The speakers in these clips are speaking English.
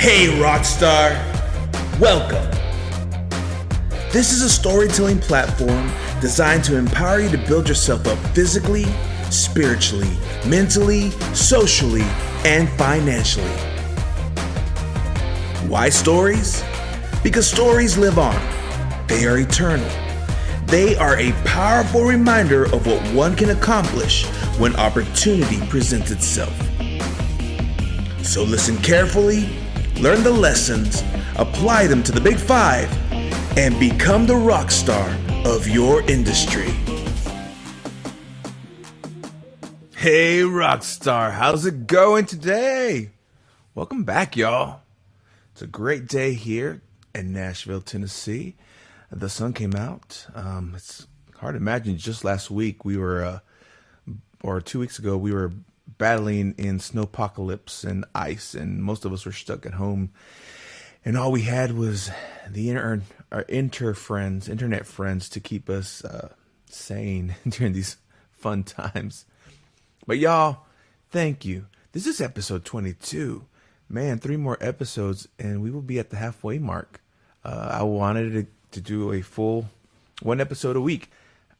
Hey, Rockstar! Welcome! This is a storytelling platform designed to empower you to build yourself up physically, spiritually, mentally, socially, and financially. Why stories? Because stories live on, they are eternal. They are a powerful reminder of what one can accomplish when opportunity presents itself. So listen carefully, learn the lessons, apply them to the big five, and become the rock star of your industry. Hey, rock star, how's it going today? Welcome back, y'all. It's a great day here in Nashville, Tennessee. The sun came out. Um, it's hard to imagine. Just last week, we were, uh, or two weeks ago, we were battling in snowpocalypse and ice, and most of us were stuck at home. And all we had was the inter, our inter friends, internet friends, to keep us uh, sane during these fun times. But y'all, thank you. This is episode 22. Man, three more episodes, and we will be at the halfway mark. Uh, I wanted to, to do a full one episode a week.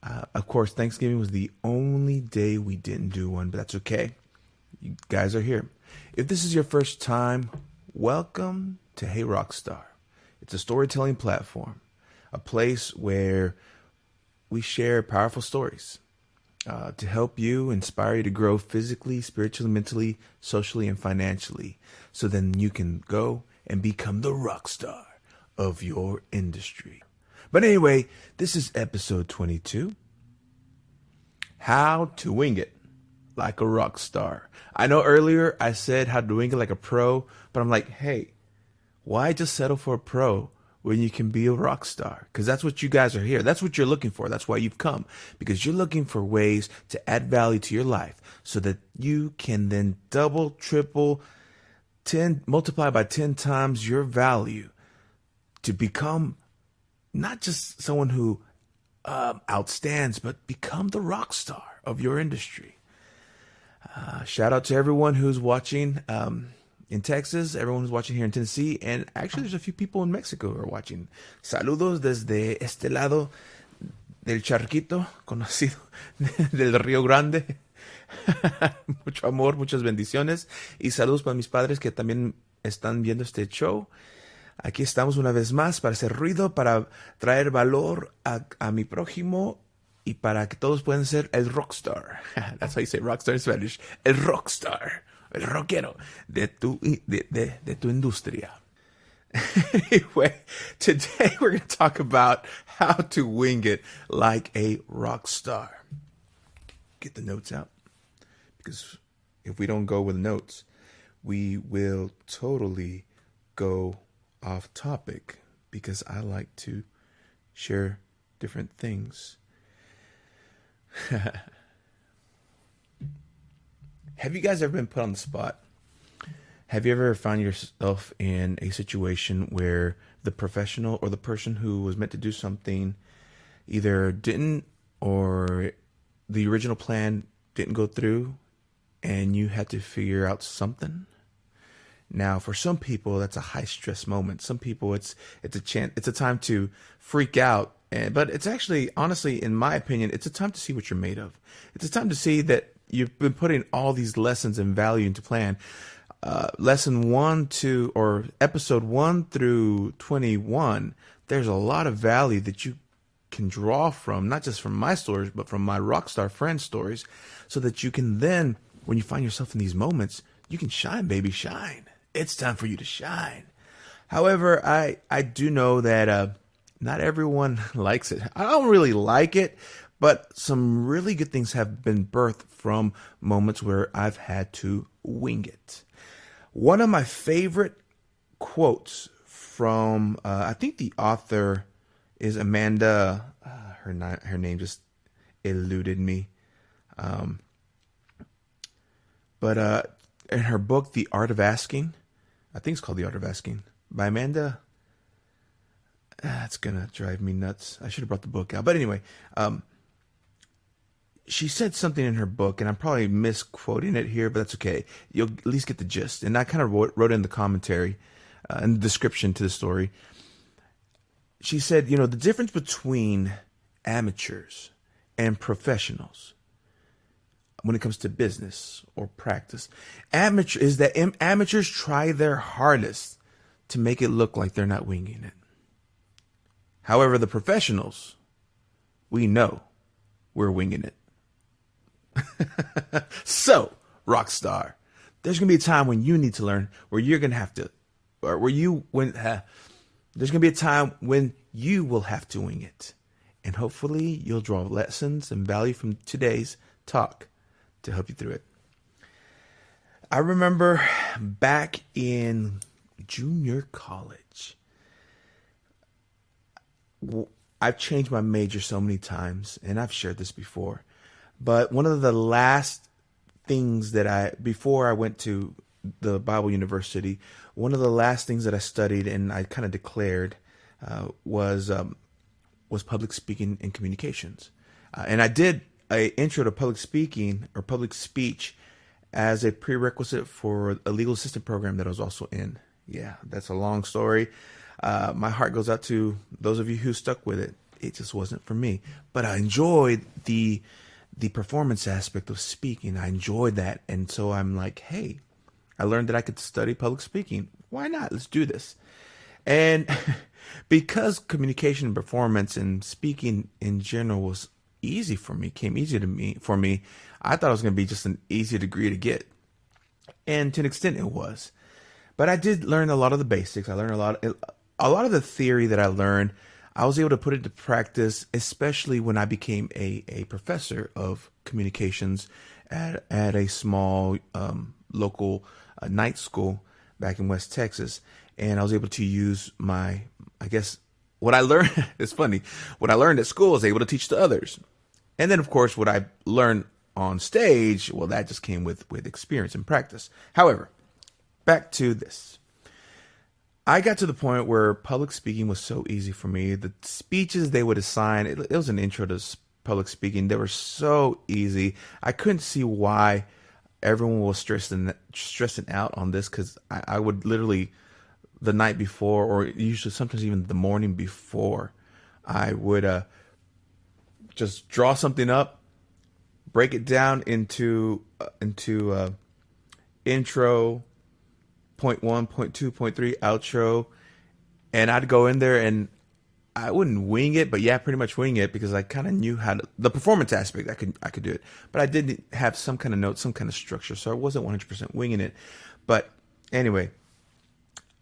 Uh, of course, Thanksgiving was the only day we didn't do one, but that's okay. You guys are here. If this is your first time, welcome to Hey Rockstar. It's a storytelling platform, a place where we share powerful stories uh, to help you, inspire you to grow physically, spiritually, mentally, socially, and financially. So then you can go and become the rock star of your industry. But anyway, this is episode 22 How to Wing It Like a Rock Star. I know earlier I said how to wing it like a pro, but I'm like, hey, why just settle for a pro when you can be a rock star? Because that's what you guys are here. That's what you're looking for. That's why you've come. Because you're looking for ways to add value to your life so that you can then double, triple, 10, multiply by 10 times your value to become not just someone who um, outstands, but become the rock star of your industry. Uh, shout out to everyone who's watching um, in Texas, everyone who's watching here in Tennessee, and actually, there's a few people in Mexico who are watching. Saludos desde este lado del charquito, conocido del Río Grande. Mucho amor, muchas bendiciones y saludos para mis padres que también están viendo este show. Aquí estamos una vez más para hacer ruido, para traer valor a, a mi prójimo y para que todos puedan ser el rockstar. That's you say rockstar in Spanish. El rockstar, el rockero de tu, de, de, de tu industria. anyway, today we're going to talk about how to wing it like a rock star. Get the notes out because if we don't go with notes, we will totally go off topic because I like to share different things. Have you guys ever been put on the spot? Have you ever found yourself in a situation where the professional or the person who was meant to do something either didn't or the original plan didn't go through and you had to figure out something? Now, for some people, that's a high stress moment. Some people, it's it's a chance, it's a time to freak out. And, but it's actually, honestly, in my opinion, it's a time to see what you're made of. It's a time to see that you've been putting all these lessons and value into plan. Uh, lesson one two, or episode one through twenty one. There's a lot of value that you can draw from, not just from my stories, but from my rockstar friend stories, so that you can then, when you find yourself in these moments, you can shine, baby, shine it's time for you to shine. However, I I do know that uh, not everyone likes it. I don't really like it, but some really good things have been birthed from moments where I've had to wing it. One of my favorite quotes from uh, I think the author is Amanda. Uh, her her name just eluded me. Um, but uh, in her book, The Art of Asking, I think it's called The Art of Asking by Amanda. That's ah, gonna drive me nuts. I should have brought the book out. But anyway, um, she said something in her book, and I'm probably misquoting it here, but that's okay. You'll at least get the gist. And I kind of wrote, wrote in the commentary uh, in the description to the story. She said, you know, the difference between amateurs and professionals when it comes to business or practice. Amateur is that amateurs try their hardest to make it look like they're not winging it. However, the professionals, we know we're winging it. so, Rockstar, there's going to be a time when you need to learn where you're going to have to, or where you, when, uh, there's going to be a time when you will have to wing it. And hopefully you'll draw lessons and value from today's talk to help you through it. I remember back in junior college, I've changed my major so many times, and I've shared this before. But one of the last things that I, before I went to the Bible University, one of the last things that I studied and I kind of declared uh, was um, was public speaking and communications, uh, and I did a intro to public speaking or public speech as a prerequisite for a legal assistant program that I was also in. Yeah, that's a long story. Uh, my heart goes out to those of you who stuck with it. It just wasn't for me, but I enjoyed the the performance aspect of speaking. I enjoyed that, and so I'm like, hey, I learned that I could study public speaking. Why not? Let's do this. And because communication and performance and speaking in general was easy for me, came easy to me for me. I thought it was going to be just an easy degree to get, and to an extent, it was. But I did learn a lot of the basics. I learned a lot, a lot of the theory that I learned. I was able to put into practice, especially when I became a, a professor of communications at at a small um, local uh, night school back in West Texas, and I was able to use my, I guess, what I learned. it's funny. What I learned at school, I was able to teach to others. And then, of course, what I learned on stage, well, that just came with, with experience and practice. However, back to this. I got to the point where public speaking was so easy for me. The speeches they would assign, it, it was an intro to public speaking. They were so easy. I couldn't see why everyone was stressing stressing out on this because I, I would literally the night before, or usually sometimes even the morning before, I would uh, just draw something up, break it down into uh, into uh, intro, point one, point two, point three, outro, and I'd go in there and I wouldn't wing it, but yeah, pretty much wing it because I kind of knew how to the performance aspect. I could I could do it, but I didn't have some kind of note, some kind of structure, so I wasn't one hundred percent winging it. But anyway,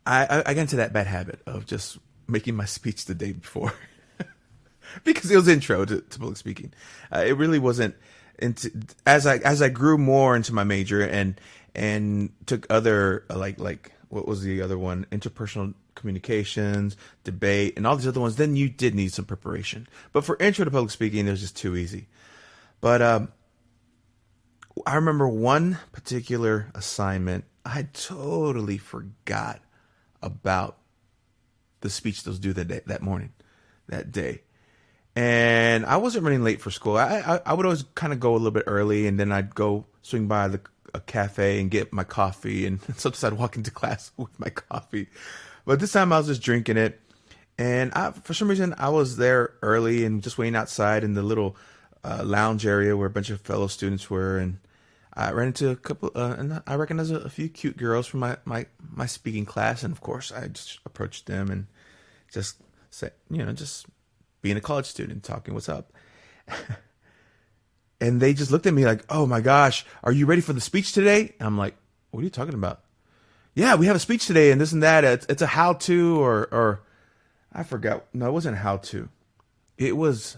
I, I got into that bad habit of just making my speech the day before because it was intro to, to public speaking. Uh, it really wasn't into as I as I grew more into my major and and took other uh, like like what was the other one interpersonal communications debate and all these other ones then you did need some preparation but for intro to public speaking it was just too easy but um, i remember one particular assignment i totally forgot about the speech was due that day, that morning, that day. And I wasn't running late for school. I, I, I would always kind of go a little bit early, and then I'd go swing by the a cafe and get my coffee, and sometimes I'd walk into class with my coffee. But this time I was just drinking it, and I, for some reason I was there early and just waiting outside in the little uh, lounge area where a bunch of fellow students were, and I ran into a couple, uh, and I recognized a, a, few cute girls from my, my, my speaking class, and of course, I just approached them and just said, you know, just being a college student, talking, what's up? and they just looked at me like, oh my gosh, are you ready for the speech today? And I'm like, what are you talking about? Yeah, we have a speech today, and this and that. It's, it's a how to, or, or I forgot. No, it wasn't how to. It was,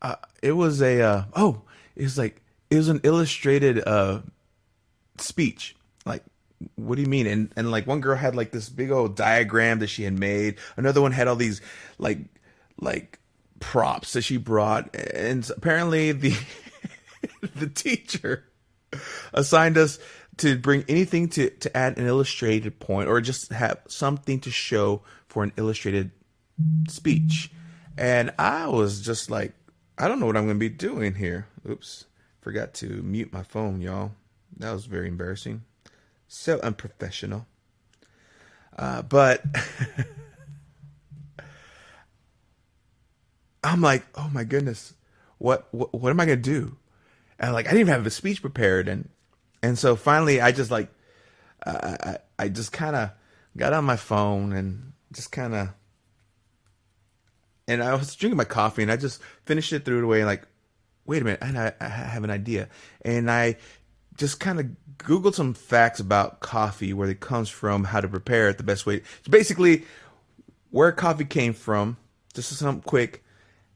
uh, it was a, uh, oh, it was like it was an illustrated uh speech. Like, what do you mean? And and like one girl had like this big old diagram that she had made. Another one had all these like like props that she brought, and apparently the the teacher assigned us to bring anything to to add an illustrated point or just have something to show for an illustrated speech. And I was just like, I don't know what I'm going to be doing here. Oops. Forgot to mute my phone, y'all. That was very embarrassing. So unprofessional. Uh, but I'm like, oh my goodness, what what, what am I gonna do? And like, I didn't even have a speech prepared, and and so finally, I just like, uh, I I just kind of got on my phone and just kind of, and I was drinking my coffee, and I just finished it, threw it away, and like, wait a minute, I, I have an idea, and I just kind of googled some facts about coffee, where it comes from, how to prepare it, the best way. So basically, where coffee came from. Just some quick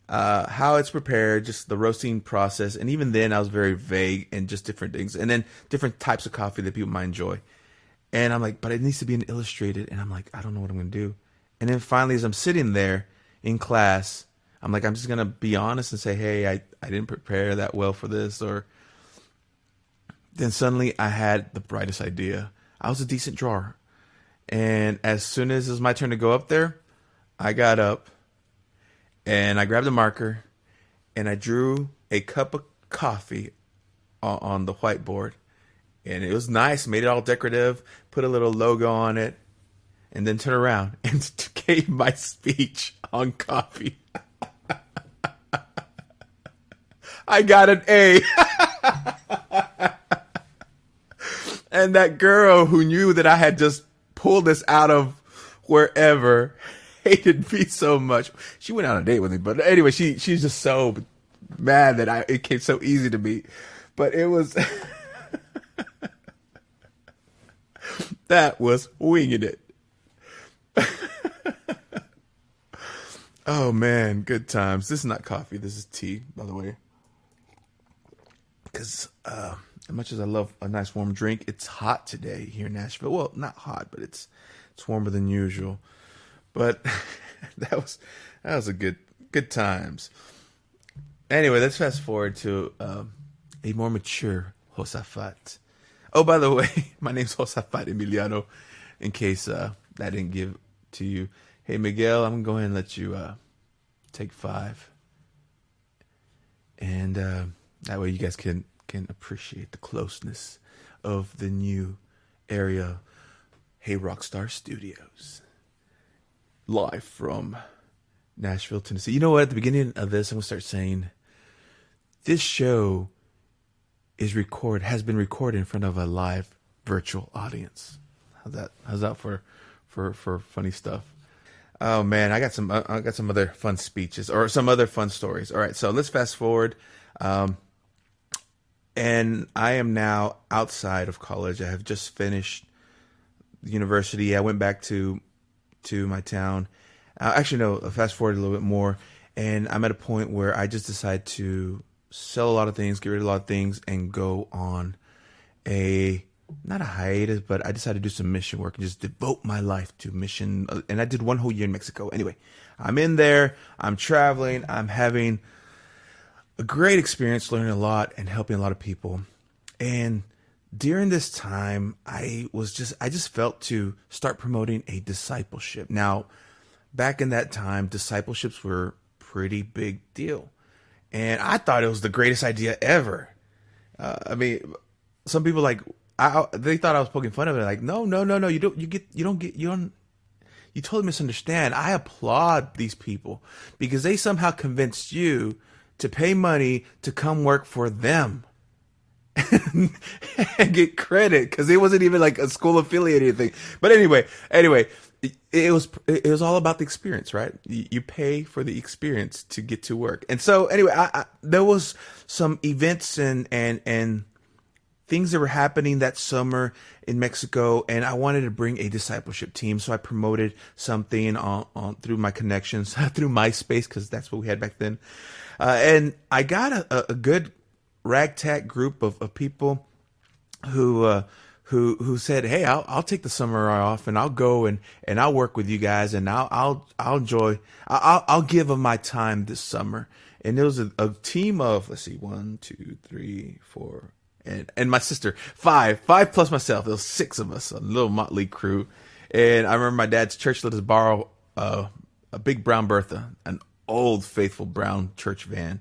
uh, how it's prepared, just the roasting process, and even then I was very vague and just different things, and then different types of coffee that people might enjoy. And I'm like, but it needs to be an illustrated, and I'm like, I don't know what I'm gonna do. And then finally, as I'm sitting there in class, I'm like, I'm just gonna be honest and say, hey, I I didn't prepare that well for this, or then suddenly I had the brightest idea. I was a decent drawer, and as soon as it was my turn to go up there, I got up and I grabbed a marker and I drew a cup of coffee on, on the whiteboard. And it was nice, made it all decorative, put a little logo on it, and then turned around and gave my speech on coffee. I got an A. and that girl who knew that I had just pulled this out of wherever hated me so much. She went on a date with me, but anyway, she she's just so mad that I it came so easy to me. But it was that was winging it. oh man, good times. This is not coffee. This is tea, by the way. Because uh, as much as I love a nice warm drink, it's hot today here in Nashville. Well, not hot, but it's it's warmer than usual. But that was that was a good good times. Anyway, let's fast forward to uh, a more mature Josafat. Oh, by the way, my name's Josafat Emiliano. In case uh, that didn't give to you, hey Miguel, I'm going to go ahead and let you uh, take five, and uh, that way you guys can can appreciate the closeness of the new area. Hey Rockstar Studios live from Nashville, Tennessee. You know what? At the beginning of this, I'm gonna start saying this show is record has been recorded in front of a live virtual audience. How's that? How's that for for for funny stuff? Oh man, I got some I got some other fun speeches or some other fun stories. All right, so let's fast forward. Um, and I am now outside of college. I have just finished university. I went back to to my town. Uh, actually, no, fast forward a little bit more, and I'm at a point where I just decide to sell a lot of things, get rid of a lot of things, and go on a not a hiatus, but I decided to do some mission work and just devote my life to mission. Uh, and I did one whole year in Mexico. Anyway, I'm in there, I'm traveling, I'm having a great experience, learning a lot, and helping a lot of people. And during this time, I was just I just felt to start promoting a discipleship. Now, back in that time, discipleships were pretty big deal, and I thought it was the greatest idea ever. Uh, I mean, some people like I they thought I was poking fun of it. Like, no, no, no, no, you don't you get you don't get you don't you totally misunderstand. I applaud these people because they somehow convinced you to pay money to come work for them and, get credit because it wasn't even like a school affiliated thing. But anyway, anyway, it, it, was it was all about the experience, right? You, you, pay for the experience to get to work, and so anyway, I, I, there was some events and and and things that were happening that summer in Mexico, and I wanted to bring a discipleship team, so I promoted something on, on through my connections through MySpace because that's what we had back then, uh, and I got a, a good ragtag group of, of people who uh, who who said, "Hey, I'll I'll take the summer off and I'll go and and I'll work with you guys and I'll I'll I'll enjoy I'll I'll give them my time this summer." And there was a, a team of let's see, one, two, three, four, and and my sister, five, five plus myself. There was six of us, a little motley crew. And I remember my dad's church let us borrow uh, a big brown Bertha, an old faithful brown church van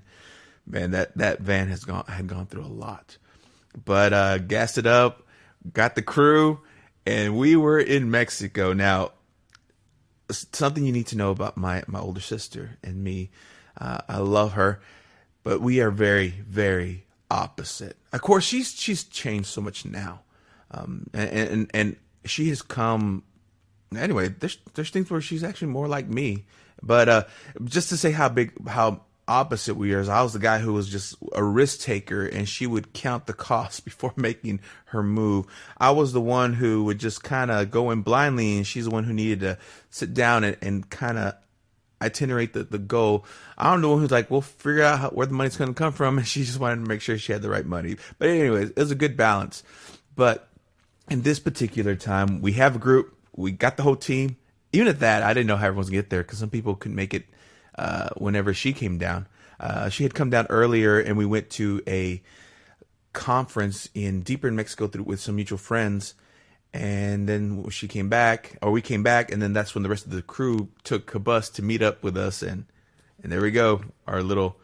man, that that van has gone had gone through a lot. But uh, gassed it up, got the crew, and we were in Mexico. Now, something you need to know about my my older sister and me. Uh, I love her, but we are very very opposite. Of course, she's she's changed so much now, um, and, and and she has come. Anyway, there's there's things where she's actually more like me. But uh, just to say how big how opposite we are. I was the guy who was just a risk taker and she would count the cost before making her move. I was the one who would just kind of go in blindly and she's the one who needed to sit down and, and kind of itinerate the, the goal. I'm the one who's like, we'll figure out how, where the money's going to come from. And she just wanted to make sure she had the right money. But anyways, it was a good balance. But in this particular time, we have a group. We got the whole team. Even at that, I didn't know how everyone's to get there because some people couldn't make it uh, whenever she came down. Uh, she had come down earlier, and we went to a conference in deeper in Mexico through, with some mutual friends. And then she came back, or we came back, and then that's when the rest of the crew took a bus to meet up with us, and and there we go, our little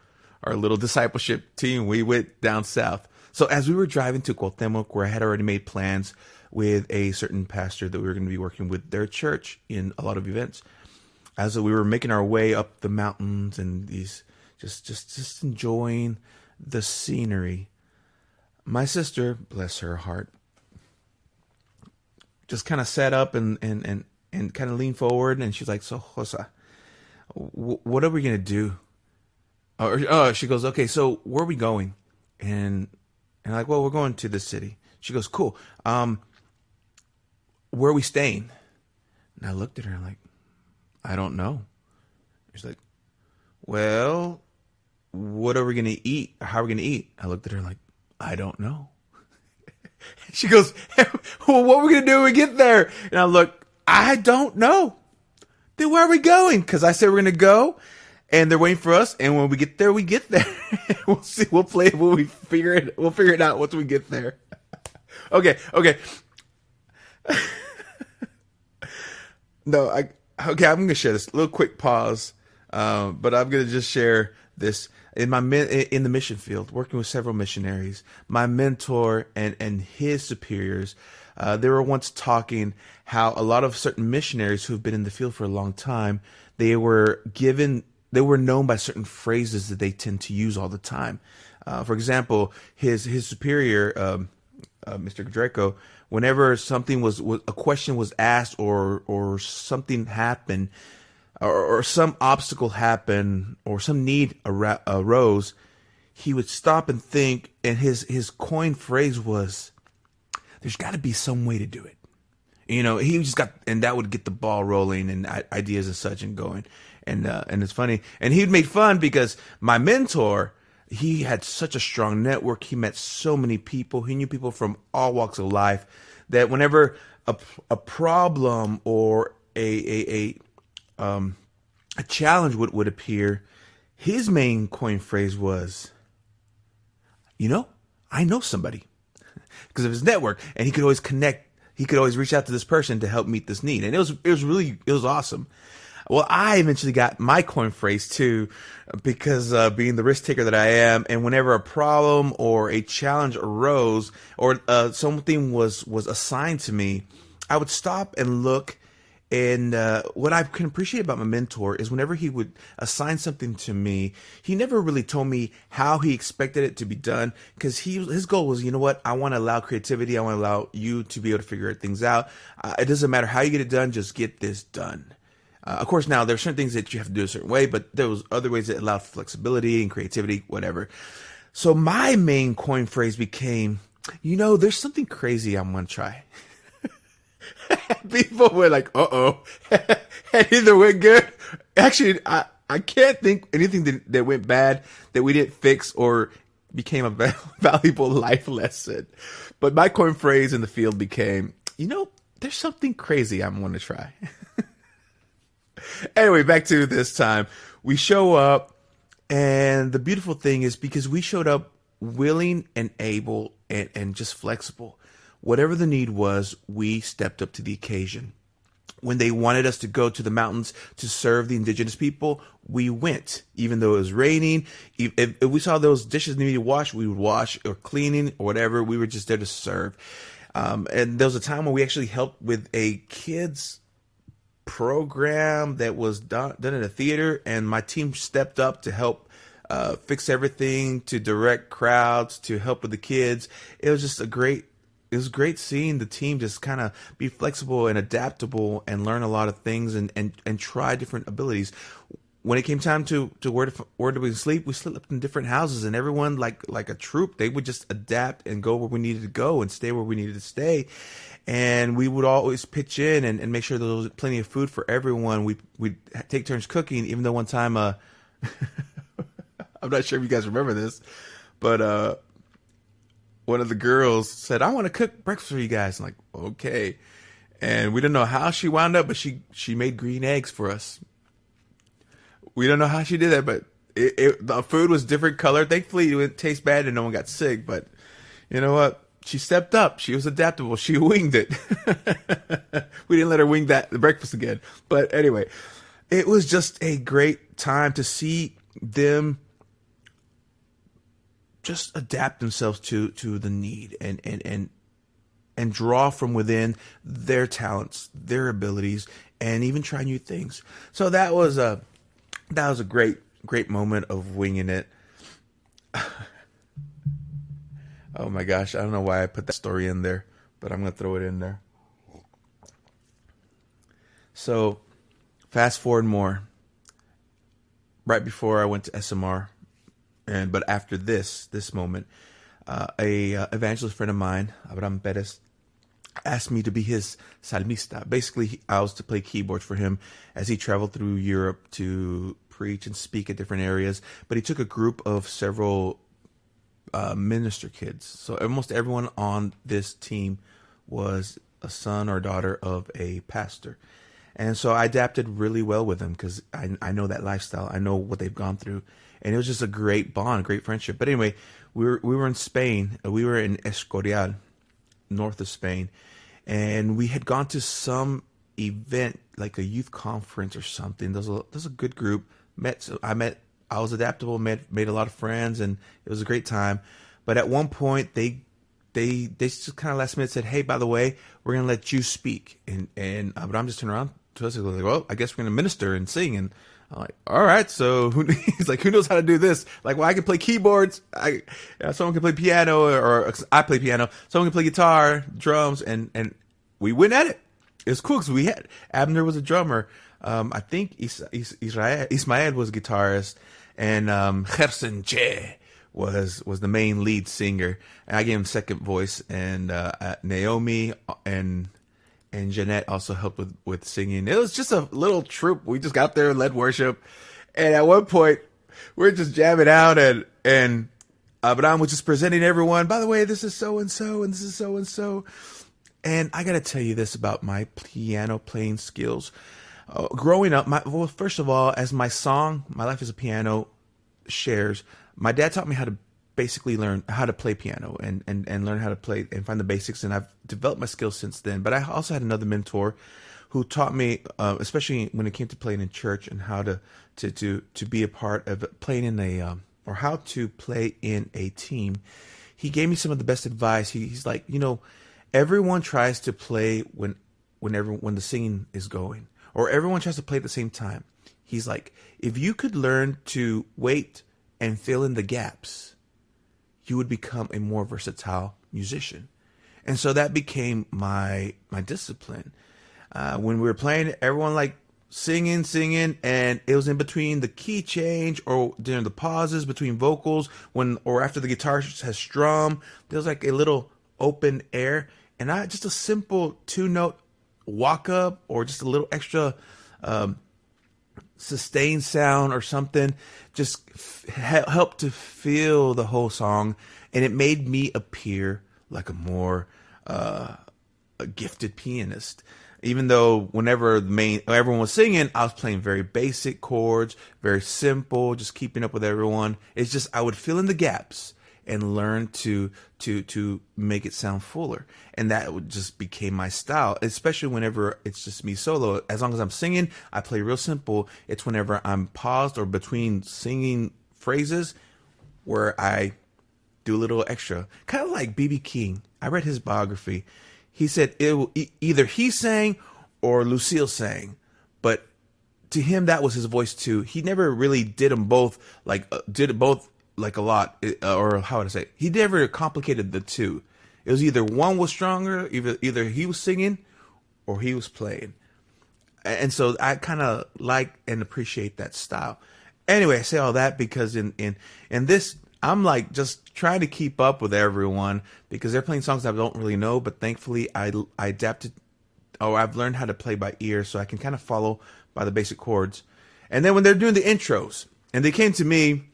our little discipleship team. We went down south. So as we were driving to Cuauhtemoc, where I had already made plans with a certain pastor that we were going to be working with their church in a lot of events, as we were making our way up the mountains and these just just just enjoying the scenery my sister bless her heart just kind of sat up and and and, and kind of leaned forward and she's like so Josa, what are we gonna do? Or oh she goes okay so where are we going? And and I'm like well we're going to the city. She goes cool um where are we staying? And i looked at her and I'm like I don't know. She's like, Well, what are we going to eat? How are we going to eat? I looked at her like, I don't know. she goes, well, What are we going to do when we get there? And I look, I don't know. Then where are we going? Because I said we're going to go. And they're waiting for us, and when we get there, we get there. we'll see. We'll play when we figure it. We'll figure it out once we get there. okay, okay. no, I okay, I'm gonna share this little quick pause, uh, but I'm gonna just share this in my in the mission field, working with several missionaries. My mentor and and his superiors, uh, they were once talking how a lot of certain missionaries who've been in the field for a long time, they were given they were known by certain phrases that they tend to use all the time. Uh, for example, his his superior, um, uh, Mr. Draco, whenever something was, was a question was asked or or something happened or, or some obstacle happened or some need ar- arose, he would stop and think, and his his coin phrase was, "There's got to be some way to do it." You know, he just got, and that would get the ball rolling and ideas and such and going. And uh, and it's funny, and he'd make fun because my mentor he had such a strong network. He met so many people. He knew people from all walks of life that whenever a, a problem or a, a, a, um, a challenge would, would appear, his main coin phrase was, you know, I know somebody because of his network and he could always connect. He could always reach out to this person to help meet this need. And it was, it was really, it was awesome. Well, I eventually got my coin phrase too, because uh, being the risk taker that I am, and whenever a problem or a challenge arose or uh, something was was assigned to me, I would stop and look. And uh, what I can appreciate about my mentor is whenever he would assign something to me, he never really told me how he expected it to be done because he his goal was, you know what, I want to allow creativity. I want to allow you to be able to figure things out. Uh, it doesn't matter how you get it done, just get this done. Uh, of course, now there are certain things that you have to do a certain way, but there was other ways that allowed flexibility and creativity, whatever. So my main coin phrase became, you know, there's something crazy I'm gonna try. People were like, uh oh. and either went good. Actually, I, I can't think anything that, that went bad that we didn't fix or became a valuable life lesson. But my coin phrase in the field became, you know, there's something crazy I'm going to try. Anyway, back to this time. We show up, and the beautiful thing is because we showed up willing and able and, and just flexible. Whatever the need was, we stepped up to the occasion. When they wanted us to go to the mountains to serve the indigenous people, we went. Even though it was raining, if, if we saw those dishes needed to wash, we would wash or cleaning or whatever. We were just there to serve. Um, and there was a time when we actually helped with a kids program that was done, done in a theater, and my team stepped up to help uh, fix everything, to direct crowds, to help with the kids. It was just a great. It was great seeing the team just kind of be flexible and adaptable and learn a lot of things and, and, and try different abilities when it came time to to where to where do we sleep, we slept in different houses, and everyone like like a troop, they would just adapt and go where we needed to go and stay where we needed to stay, and we would always pitch in and, and make sure there was plenty of food for everyone. We we'd take turns cooking, even though one time, uh, I'm not sure if you guys remember this, but uh, one of the girls said, "I want to cook breakfast for you guys." I'm like, okay. And we didn't know how she wound up, but she she made green eggs for us we don't know how she did that, but it, it, the food was different color. Thankfully, it didn't taste bad and no one got sick. But you know what? She stepped up. She was adaptable. She winged it. we didn't let her wing that the breakfast again. But anyway, it was just a great time to see them just adapt themselves to to the need and and and and draw from within their talents, their abilities, and even try new things. So that was a that was a great great moment of winging it. oh my gosh, I don't know why I put that story in there, but I'm gonna throw it in there. So, fast forward more. Right before I went to SMR, and but after this this moment, uh, a uh, evangelist friend of mine, Abraham Perez, asked me to be his salmista. Basically, I was to play keyboards for him as he traveled through Europe to preach and speak at different areas. But he took a group of several uh, minister kids. So almost everyone on this team was a son or daughter of a pastor. And so I adapted really well with them because I, I know that lifestyle. I know what they've gone through. And it was just a great bond, great friendship. But anyway, we were, we were in Spain. We were in Escorial, north of Spain, and we had gone to some event like a youth conference or something. There's a there's a good group. Met I met I was adaptable, met made a lot of friends, and it was a great time. But at one point they they they just kind of last minute said, "Hey, by the way, we're gonna let you speak." And and uh, but I'm just turning around to us and like, "Well, I guess we're gonna minister and sing." And I'm like, all right, so who, he's like, who knows how to do this? Like, well, I can play keyboards. I, someone can play piano or, or, I play piano. Someone can play guitar, drums, and, and we went at it. It was cool because we had, Abner was a drummer. Um, I think Is, Is, Israel, Ismael was a guitarist and, um, Gerson Che was, was the main lead singer. And I gave him second voice and, uh, Naomi and, and Jeanette also helped with, with singing. It was just a little troop. We just got there and led worship. And at one point, we are just jamming out and, and Abraham was just presenting everyone, by the way, this is so and so, and this is so and so. And I got to tell you this about my piano playing skills. Uh, growing up, my, well, first of all, as my song, My Life as a Piano shares, my dad taught me how to basically learn how to play piano and, and, and learn how to play and find the basics. And I've developed my skills since then. But I also had another mentor who taught me, uh, especially when it came to playing in church and how to, to, to, to be a part of playing in a, um, or how to play in a team. He gave me some of the best advice. He, he's like, you know, everyone tries to play when, whenever, when the singing is going, or everyone tries to play at the same time. He's like, if you could learn to wait and fill in the gaps, you would become a more versatile musician. And so that became my my discipline. Uh, when we were playing, everyone like singing, singing, and it was in between the key change or during the pauses between vocals when or after the guitar has strum. There's like a little open air, and I just a simple two note walk up or just a little extra um, sustained sound or something just f- helped to feel the whole song. And it made me appear like a more uh, a gifted pianist. Even though whenever the main everyone was singing i was playing very basic chords very simple just keeping up with everyone. It's just i would fill in the gaps and learn to to to make it sound fuller. And that just became my style especially whenever it's just me solo. As long as i'm singing i play real simple. It's whenever i'm paused or between singing phrases where i do a little extra. Kind of like B.B. King. I read his biography. He said it either he sang or Lucille sang, but to him that was his voice too. He never really did them both like uh, did it both like a lot uh, or how would I say? He never complicated the two. It was either one was stronger, either either he was singing or he was playing. And so I kind of like and appreciate that style. Anyway, I say all that because in in in this I'm like just trying to keep up with everyone because they're playing songs I don't really know, but thankfully I I adapted or I've learned how to play by ear so I can kind of follow by the basic chords. And then when they're doing the intros and they came to me,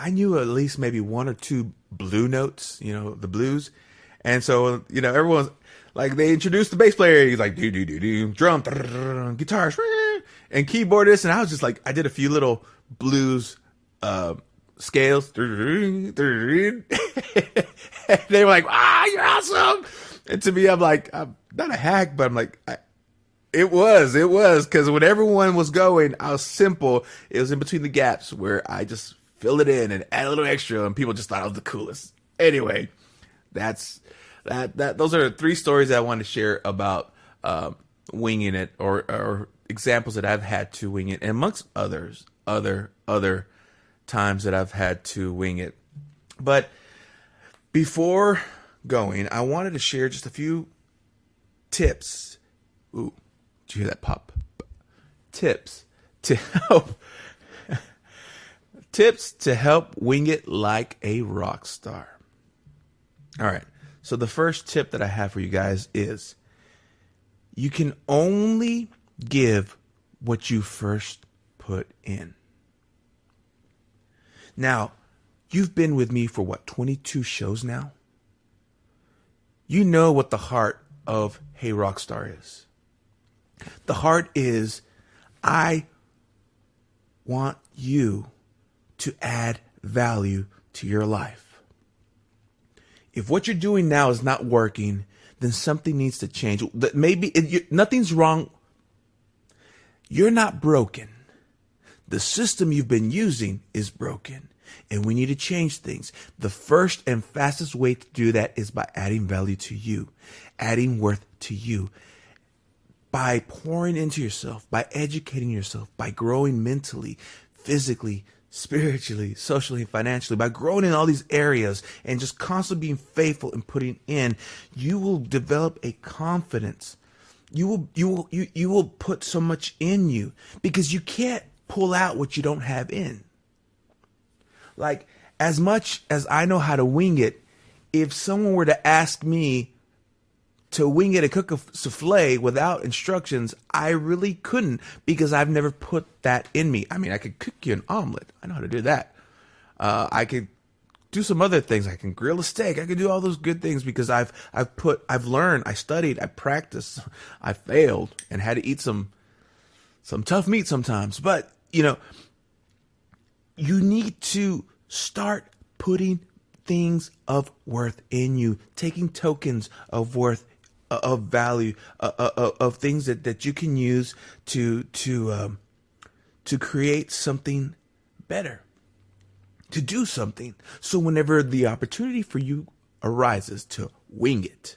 I knew at least maybe one or two blue notes, you know, the blues. And so, you know, everyone's like they introduced the bass player, he's like do do do do drum guitars and keyboardist and I was just like I did a few little blues uh scales. they were like, "Ah, you're awesome!" And to me, I'm like, I'm not a hack, but I'm like, I, it was, it was, because when everyone was going, I was simple. It was in between the gaps where I just fill it in and add a little extra, and people just thought I was the coolest. Anyway, that's that. That those are three stories I want to share about uh, winging it, or or examples that I've had to wing it, and amongst others, other other times that I've had to wing it. But before going, I wanted to share just a few tips. Ooh, did you hear that pop? Tips to help tips to help wing it like a rock star. All right. So the first tip that I have for you guys is you can only give what you first put in. Now, you've been with me for what, 22 shows now? You know what the heart of Hey Rockstar is. The heart is I want you to add value to your life. If what you're doing now is not working, then something needs to change. Maybe it, nothing's wrong. You're not broken. The system you've been using is broken and we need to change things. The first and fastest way to do that is by adding value to you, adding worth to you, by pouring into yourself, by educating yourself, by growing mentally, physically, spiritually, socially, financially, by growing in all these areas and just constantly being faithful and putting in, you will develop a confidence. You will you will you, you will put so much in you because you can't pull out what you don't have in. Like, as much as I know how to wing it, if someone were to ask me to wing it and cook a souffle without instructions, I really couldn't because I've never put that in me. I mean, I could cook you an omelet. I know how to do that. Uh, I could do some other things. I can grill a steak. I can do all those good things because I've I've put I've learned, I studied, I practiced, I failed and had to eat some some tough meat sometimes. But, you know, you need to start putting things of worth in you, taking tokens of worth of value uh, uh, uh, of things that, that you can use to to um, to create something better to do something so whenever the opportunity for you arises to wing it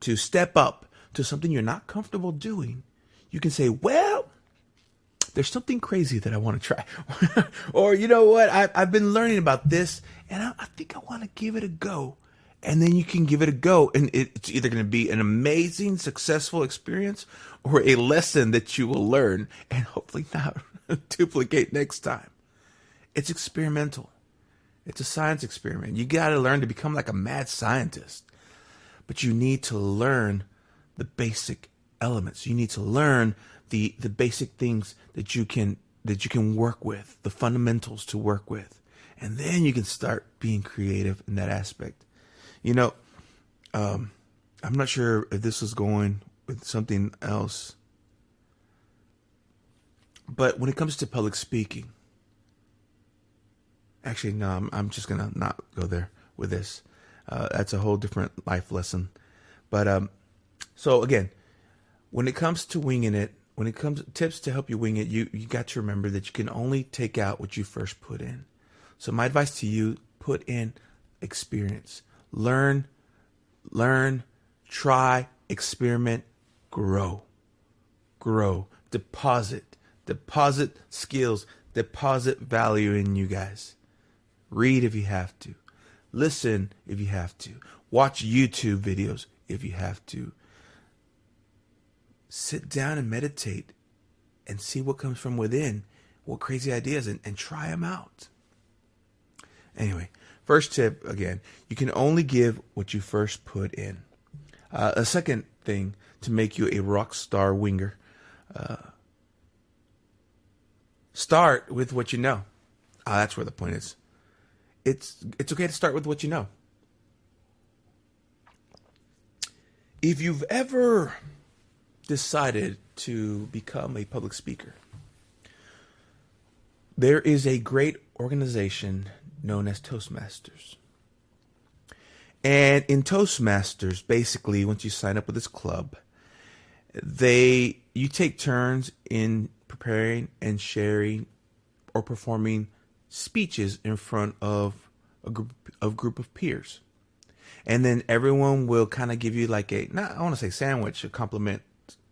to step up to something you're not comfortable doing you can say well there's something crazy that I want to try. or, you know what? I, have been learning about this and I, I think I want to give it a go. And then you can give it a go. And it's either going to be an amazing, successful experience or a lesson that you will learn and hopefully not duplicate next time. It's experimental. It's a science experiment. You got to learn to become like a mad scientist. But you need to learn the basic elements. You need to learn the the basic things that you can that you can work with, the fundamentals to work with, and then you can start being creative in that aspect. You know, um, I'm not sure if this is going with something else, but when it comes to public speaking, actually, no, I'm, I'm just gonna not go there with this. Uh, that's a whole different life lesson. But um, so again, when it comes to winging it, when it comes tips to help you wing it, you you got to remember that you can only take out what you first put in. So my advice to you, put in experience. Learn learn, try, experiment, grow. Grow. Deposit. Deposit skills. Deposit value in you guys. Read if you have to. Listen if you have to. Watch YouTube videos if you have to. Sit down and meditate and see what comes from within, what crazy ideas, and, and try them out. Anyway, first tip again, you can only give what you first put in. Uh, a second thing to make you a rock star winger uh, start with what you know. Ah, that's where the point is. It's it's okay to start with what you know. If you've ever decided to become a public speaker, there is a great organization known as Toastmasters. And in Toastmasters, basically, once you sign up with this club, they you take turns in preparing and sharing or performing speeches in front of a group of group of peers. And then everyone will kind of give you like a not I want to say sandwich, a compliment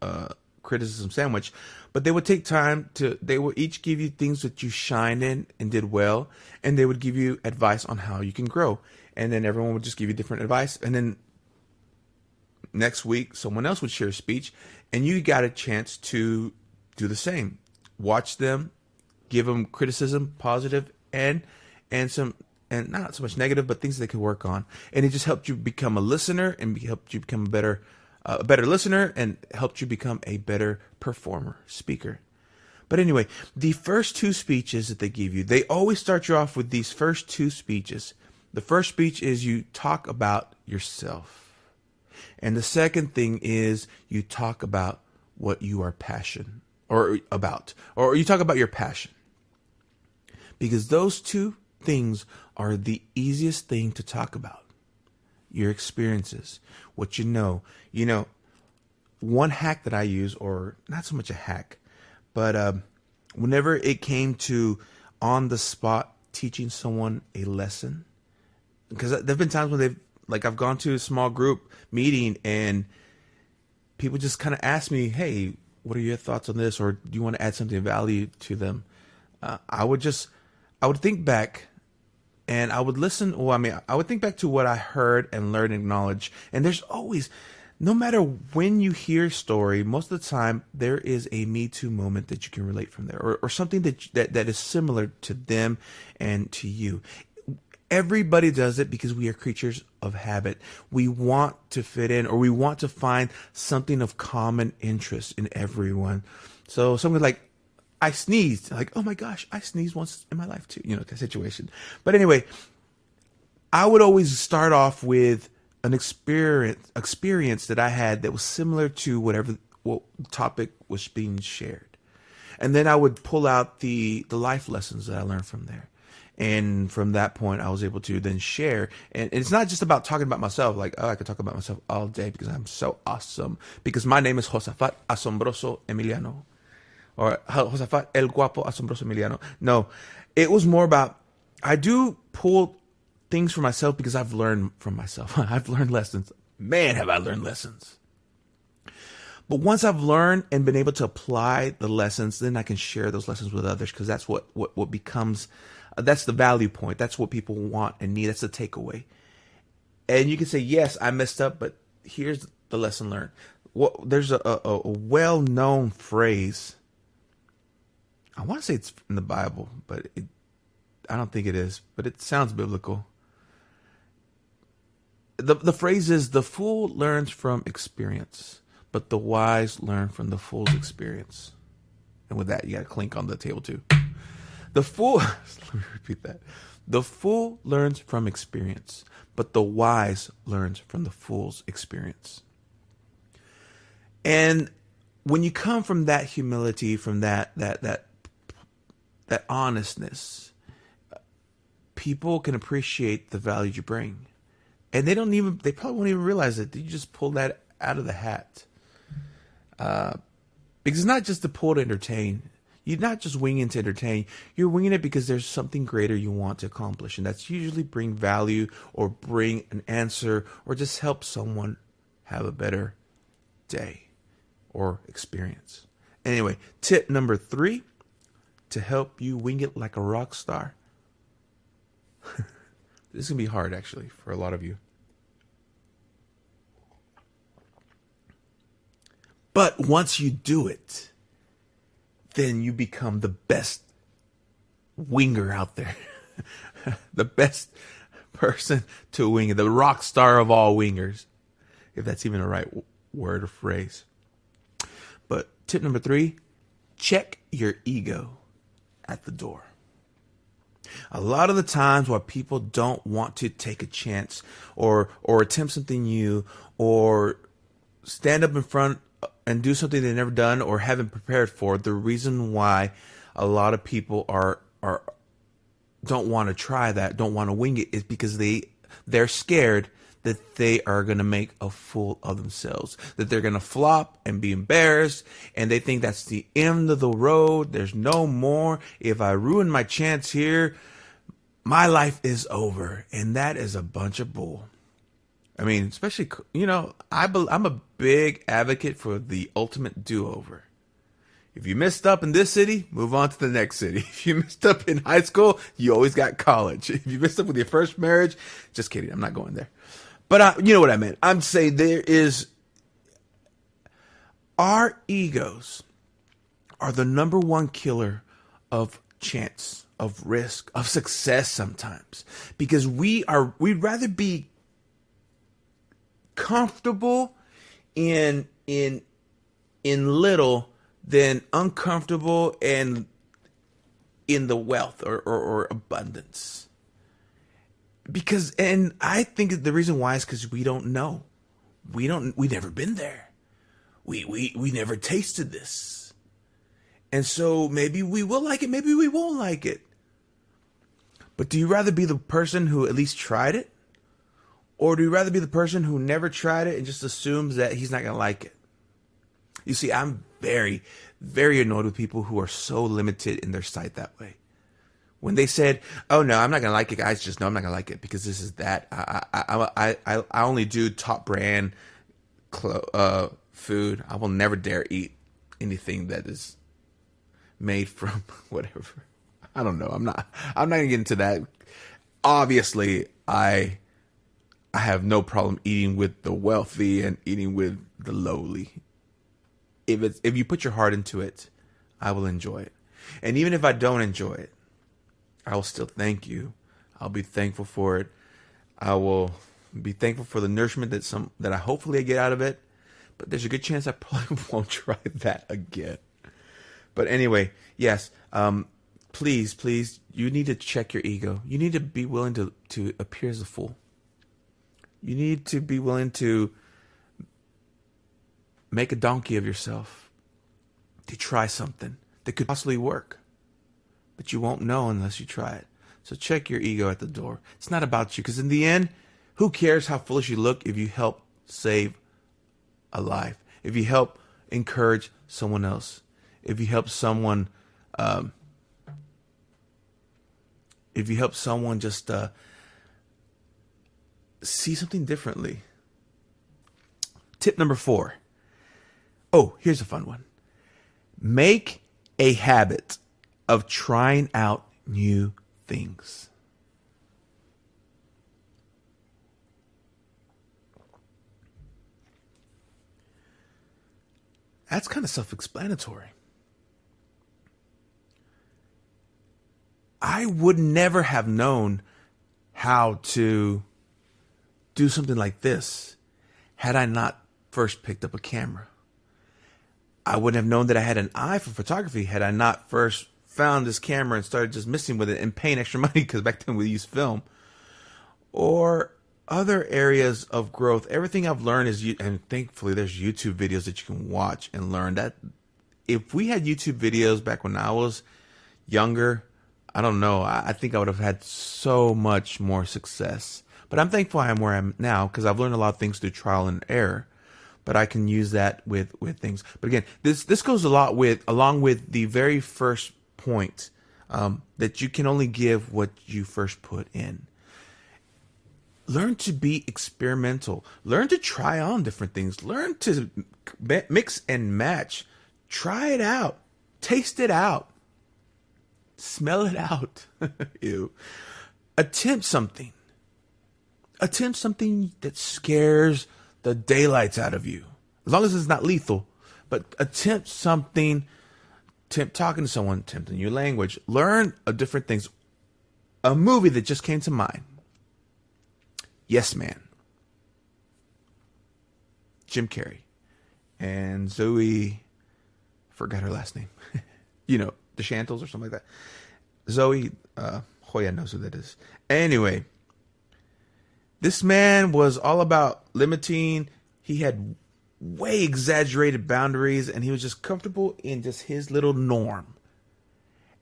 uh criticism sandwich, but they would take time to they would each give you things that you shine in and did well, and they would give you advice on how you can grow. And then everyone would just give you different advice, and then next week someone else would share a speech, and you got a chance to do the same. Watch them, give them criticism, positive and and some and not so much negative, but things they could work on. And it just helped you become a listener and helped you become a better a better listener and helped you become a better performer, speaker. But anyway, the first two speeches that they give you, they always start you off with these first two speeches. The first speech is you talk about yourself. And the second thing is you talk about what you are passionate or about or you talk about your passion. Because those two things are the easiest thing to talk about your experiences, what you know. You know, one hack that I use, or not so much a hack, but um, whenever it came to on the spot teaching someone a lesson, because there have been times when they've, like, I've gone to a small group meeting and people just kind of ask me, hey, what are your thoughts on this? Or do you want to add something of value to them? Uh, I would just, I would think back and I would listen. Well, I mean, I would think back to what I heard and learned and acknowledge. And there's always, no matter when you hear a story, most of the time there is a Me Too moment that you can relate from there, or, or something that, that that is similar to them and to you. Everybody does it because we are creatures of habit. We want to fit in, or we want to find something of common interest in everyone. So something like I sneezed. Like, oh my gosh, I sneezed once in my life too. You know, that situation. But anyway, I would always start off with an experience experience that I had that was similar to whatever what topic was being shared. And then I would pull out the the life lessons that I learned from there. And from that point, I was able to then share. And it's not just about talking about myself, like, oh, I could talk about myself all day because I'm so awesome. Because my name is Josafat Asombroso Emiliano or Josafat El Guapo Asombroso Emiliano. No, it was more about I do pull things for myself because I've learned from myself. I've learned lessons. Man, have I learned lessons. But once I've learned and been able to apply the lessons, then I can share those lessons with others because that's what, what, what becomes, uh, that's the value point. That's what people want and need. That's the takeaway. And you can say, yes, I messed up, but here's the lesson learned. Well, there's a, a, a well known phrase I want to say it's in the Bible, but it, I don't think it is. But it sounds biblical. the The phrase is: "The fool learns from experience, but the wise learn from the fool's experience." And with that, you got to clink on the table too. The fool. let me repeat that. The fool learns from experience, but the wise learns from the fool's experience. And when you come from that humility, from that that that that honestness, people can appreciate the value you bring. And they don't even, they probably won't even realize it. You just pull that out of the hat. Uh, because it's not just to pull to entertain. You're not just winging to entertain, you're winging it because there's something greater you want to accomplish. And that's usually bring value or bring an answer or just help someone have a better day or experience. Anyway, tip number three to help you wing it like a rock star. this to be hard actually for a lot of you. But once you do it, then you become the best winger out there. the best person to wing it, the rock star of all wingers, if that's even a right word or phrase. But tip number three check your ego at the door. A lot of the times why people don't want to take a chance or or attempt something new or stand up in front and do something they've never done or haven't prepared for, the reason why a lot of people are are don't want to try that, don't want to wing it is because they they're scared that they are going to make a fool of themselves, that they're going to flop and be embarrassed, and they think that's the end of the road. There's no more. If I ruin my chance here, my life is over. And that is a bunch of bull. I mean, especially, you know, I be, I'm a big advocate for the ultimate do over. If you messed up in this city, move on to the next city. If you messed up in high school, you always got college. If you messed up with your first marriage, just kidding, I'm not going there. But I, you know what I meant. I'm saying there is our egos are the number one killer of chance, of risk, of success sometimes. Because we are we'd rather be comfortable in in in little than uncomfortable and in the wealth or, or, or abundance because and i think the reason why is because we don't know. We don't We've never been there. We we we never tasted this. And so maybe we will like it maybe we won't like it. But do you rather be the person who at least tried it? Or do you rather be the person who never tried it and just assumes that he's not to like it? You see, I'm very, very annoyed with people who are so limited in their sight that way. When they said, "Oh no, I'm not gonna like it," guys, just know I'm not gonna like it because this is that. I I I I, I only do top brand clo- uh, food. I will never dare eat anything that is made from whatever. I don't know. I'm not. I'm not gonna get into that. Obviously, I I have no problem eating with the wealthy and eating with the lowly. If it's if you put your heart into it, I will enjoy it. And even if I don't enjoy it, I will still thank you. I'll be thankful for it. I will be thankful for the nourishment that some that I hopefully I get out of it. But there's a good chance I probably won't try that again. But anyway, yes. Um, please, please, you need to check your ego. You need to be willing to to appear as a fool. You need to be willing to make a donkey of yourself to try something that could possibly work. But you won't know unless you try it. So check your ego at the door. It's not about you because in the end, who cares how foolish you look if you help save a life, if you help encourage someone else, if you help someone, um, if you help someone just uh, see something differently. Tip number four. Oh, here's a fun one. Make a habit of trying out new things. That's kind of self explanatory. I would never have known how to do something like this had I not first picked up a camera. I wouldn't have known that I had an eye for photography had I not first found this camera and started just messing with it and paying extra money because back then we used film. Or other areas of growth. Everything I've learned is, you and thankfully there's YouTube videos that you can watch and learn. That if we had YouTube videos back when I was younger, I don't know. I think I would have had so much more success but I'm thankful I am where I am now because I've learned a lot of things through trial and error. but I can use that with with things. But again, this this goes a lot with along with the very first point um, that you can only give what you first put in. Learn to be experimental. Learn to try on different things. Learn to mix and match. Try it out. Taste it out. Smell it out. Ew. Attempt something. Attempt something that scares the daylights out of you. As long as it's not lethal. But attempt something. Attempt talking to someone. Attempt your language. Learn of different things. A movie that just came to mind. Yes Man. Jim Carrey. And Zooey forgot her last name. you know, the Chantels or something like that. Zooey uh, Hoya knows who that is. Anyway, this man was all about limiting. He had way exaggerated boundaries and he was just comfortable in just his little norm.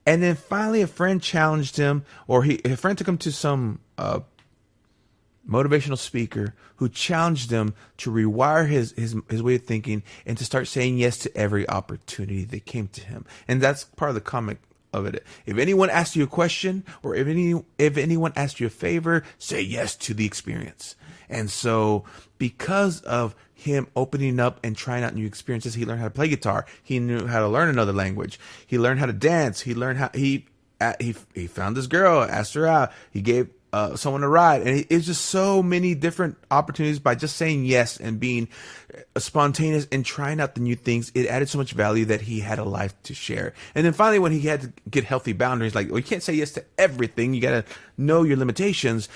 And then finally, a friend challenged him, or he, a friend took him to some uh, motivational speaker who challenged him to rewire his, his his way of thinking and to start saying yes to every opportunity that came to him. And that's part of the comic of it. If anyone asks you a question or if any if anyone asks you a favor, say yes to the experience. And so because of him opening up and trying out new experiences, he learned how to play guitar. He knew how to learn another language. He learned how to dance. He learned how he he he found this girl, asked her out. He gave uh, someone a ride. And it, it's just so many different opportunities by just saying yes and being uh, spontaneous and trying out the new things. It added so much value that he had a life to share. And then finally, when he had to get healthy boundaries, like, well, you can't say yes to everything. You got to know your limitations.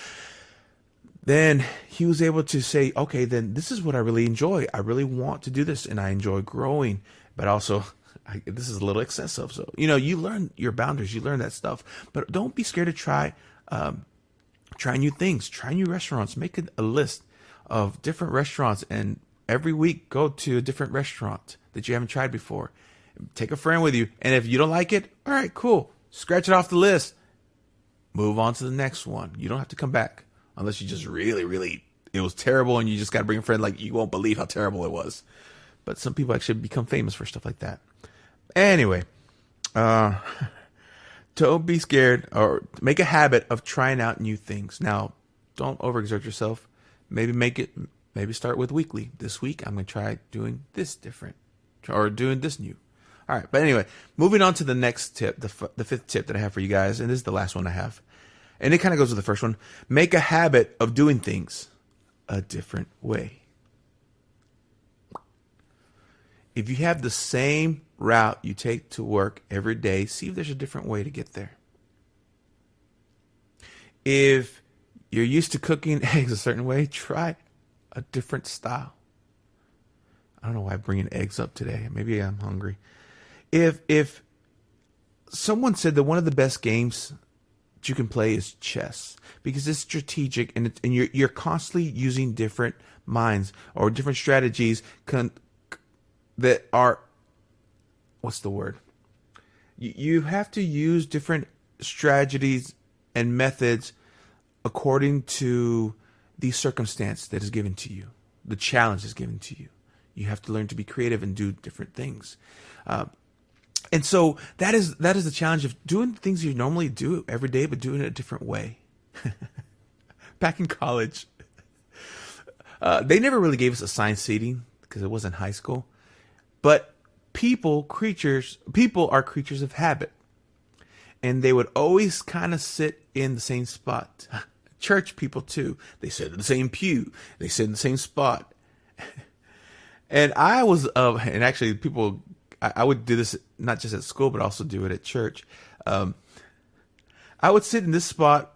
Then he was able to say, okay, then this is what I really enjoy. I really want to do this and I enjoy growing, but also I, this is a little excessive. So, you know, you learn your boundaries, you learn that stuff, but don't be scared to try um, try new things, try new restaurants, make a, a list of different restaurants and every week go to a different restaurant that you haven't tried before. Take a friend with you. And if you don't like it, all right, cool. Scratch it off the list. Move on to the next one. You don't have to come back unless you just really, really, it was terrible and you just got to bring a friend like you won't believe how terrible it was. But some people actually become famous for stuff like that. Anyway, uh, don't be scared or make a habit of trying out new things. Now, don't overexert yourself. Maybe make it, maybe start with weekly. This week, I'm to try doing this different or doing this new. All right. But anyway, moving on to the next tip, the, f- the fifth tip that I have for you guys. And this is the last one I have. And it kind of goes with the first one. Make a habit of doing things a different way. If you have the same route you take to work every day, see if there's a different way to get there. If you're used to cooking eggs a certain way, try a different style. I don't know why I'm bringing eggs up today. Maybe I'm hungry. If if someone said that one of the best games that you can play is chess because it's strategic and it's, and you're you're constantly using different minds or different strategies con, that are what's the word? You, you have to use different strategies and methods according to the circumstance that is given to you, the challenge is given to you. You have to learn to be creative and do different things. Uh, and so that is that is the challenge of doing things you normally do every day, but doing it a different way. Back in college, uh, they never really gave us assigned seating because it wasn't high school, but people, creatures, people are creatures of habit. And they would always kind of sit in the same spot. Church people too. They sit in the same pew. They sit in the same spot. and I was, uh, and actually people, I, I, would do this not just at school, but also do it at church. Um, I would sit in this spot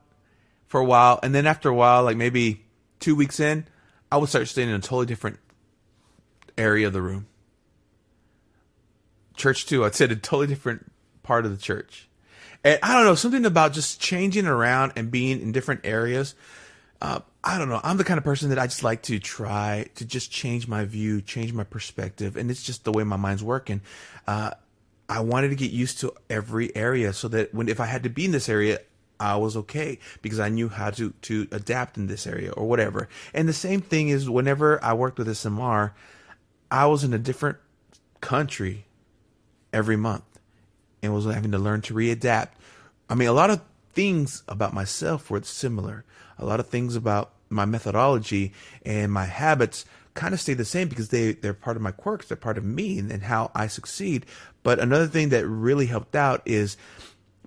for a while. And then after a while, like maybe two weeks in, I would start staying in a totally different area of the room church too. I'd said a totally different part of the church. And I don't know, something about just changing around and being in different areas. Uh, I don't know. I'm the kind of person that I just like to try to just change my view, change my perspective, and it's just the way my mind's working. Uh, I wanted to get used to every area so that when if I had to be in this area, I was okay because I knew how to to adapt in this area or whatever. And the same thing is whenever I worked with SMR, I was in a different country every month and was having to learn to readapt. I mean, a lot of things about myself were similar. A lot of things about my methodology and my habits kind of stay the same because they they're part of my quirks, they're part of me and, and how I succeed. But another thing that really helped out is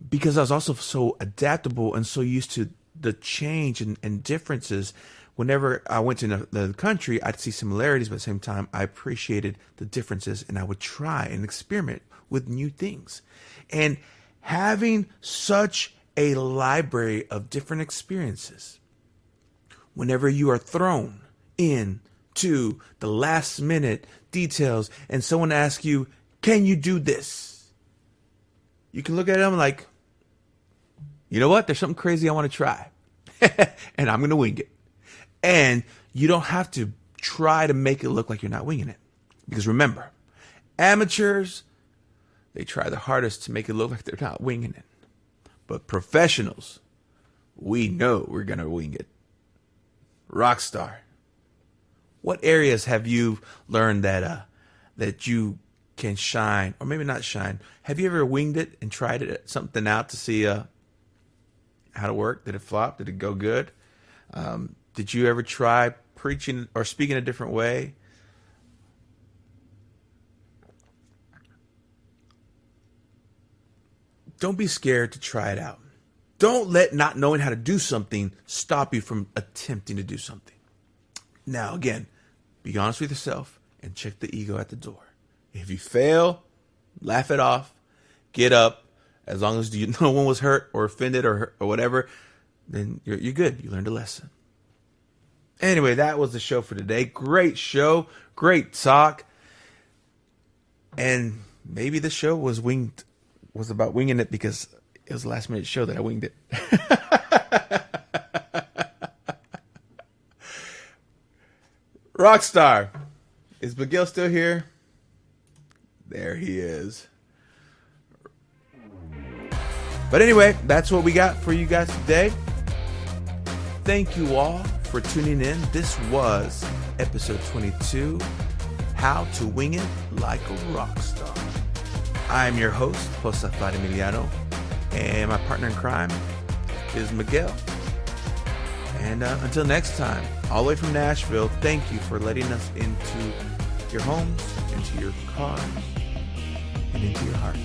because I was also so adaptable and so used to the change and, and differences. Whenever I went to the country, I'd see similarities, but at the same time, I appreciated the differences and I would try and experiment with new things. And having such a library of different experiences, whenever you are thrown in to the last minute details and someone asks you, Can you do this? You can look at them like, You know what? There's something crazy I want to try. and I'm going to wing it. And you don't have to try to make it look like you're not winging it. Because remember, amateurs, they try the hardest to make it look like they're not winging it. But professionals, we know we're going to wing it. Rockstar. What areas have you learned that uh, that you can shine, or maybe not shine? Have you ever winged it and tried it something out to see uh, how it worked? Did it flop? Did it go good? Um, did you ever try preaching or speaking a different way? Don't be scared to try it out. Don't let not knowing how to do something stop you from attempting to do something. Now, again, be honest with yourself and check the ego at the door. If you fail, laugh it off, get up. As long as you, no one was hurt or offended or, or whatever, then you're, you're good. You learned a lesson. Anyway, that was the show for today. Great show, great talk, and maybe the show was winged was about winging it because it was last minute show that I winged it. Rockstar. Is Miguel still here? There he is. But anyway, that's what we got for you guys today. Thank you all for tuning in. This was episode 22 How to Wing It Like a Rock Star. I'm your host, Josafat Emiliano, and my partner in crime is Miguel. And uh, until next time, all the way from Nashville, thank you for letting us into your homes, into your cars, and into your hearts.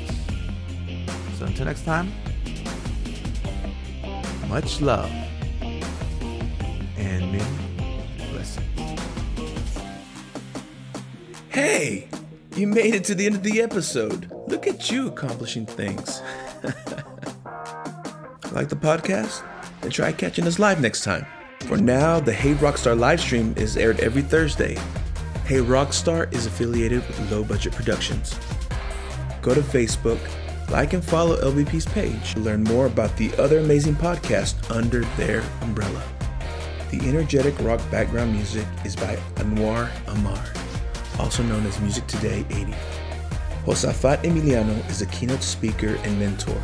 So until next time, much love and many blessings. Hey, you made it to the end of the episode. Look at you accomplishing things. like the podcast? Then try catching us live next time. For now, the Hey Rockstar live stream is aired every Thursday. Hey Rockstar is affiliated with Low Budget Productions. Go to Facebook, like and follow LBP's page to learn more about the other amazing podcasts under their umbrella. The energetic rock background music is by Anwar Amar, also known as Music Today 80. Josafat Emiliano is a keynote speaker and mentor.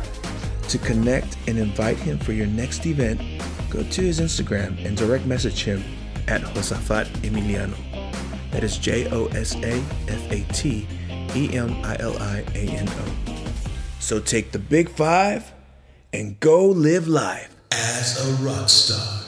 To connect and invite him for your next event, go to his Instagram and direct message him at Josafat Emiliano. That is J O S A F A T E M I L I A N O. So take the big five and go live life as a rock star.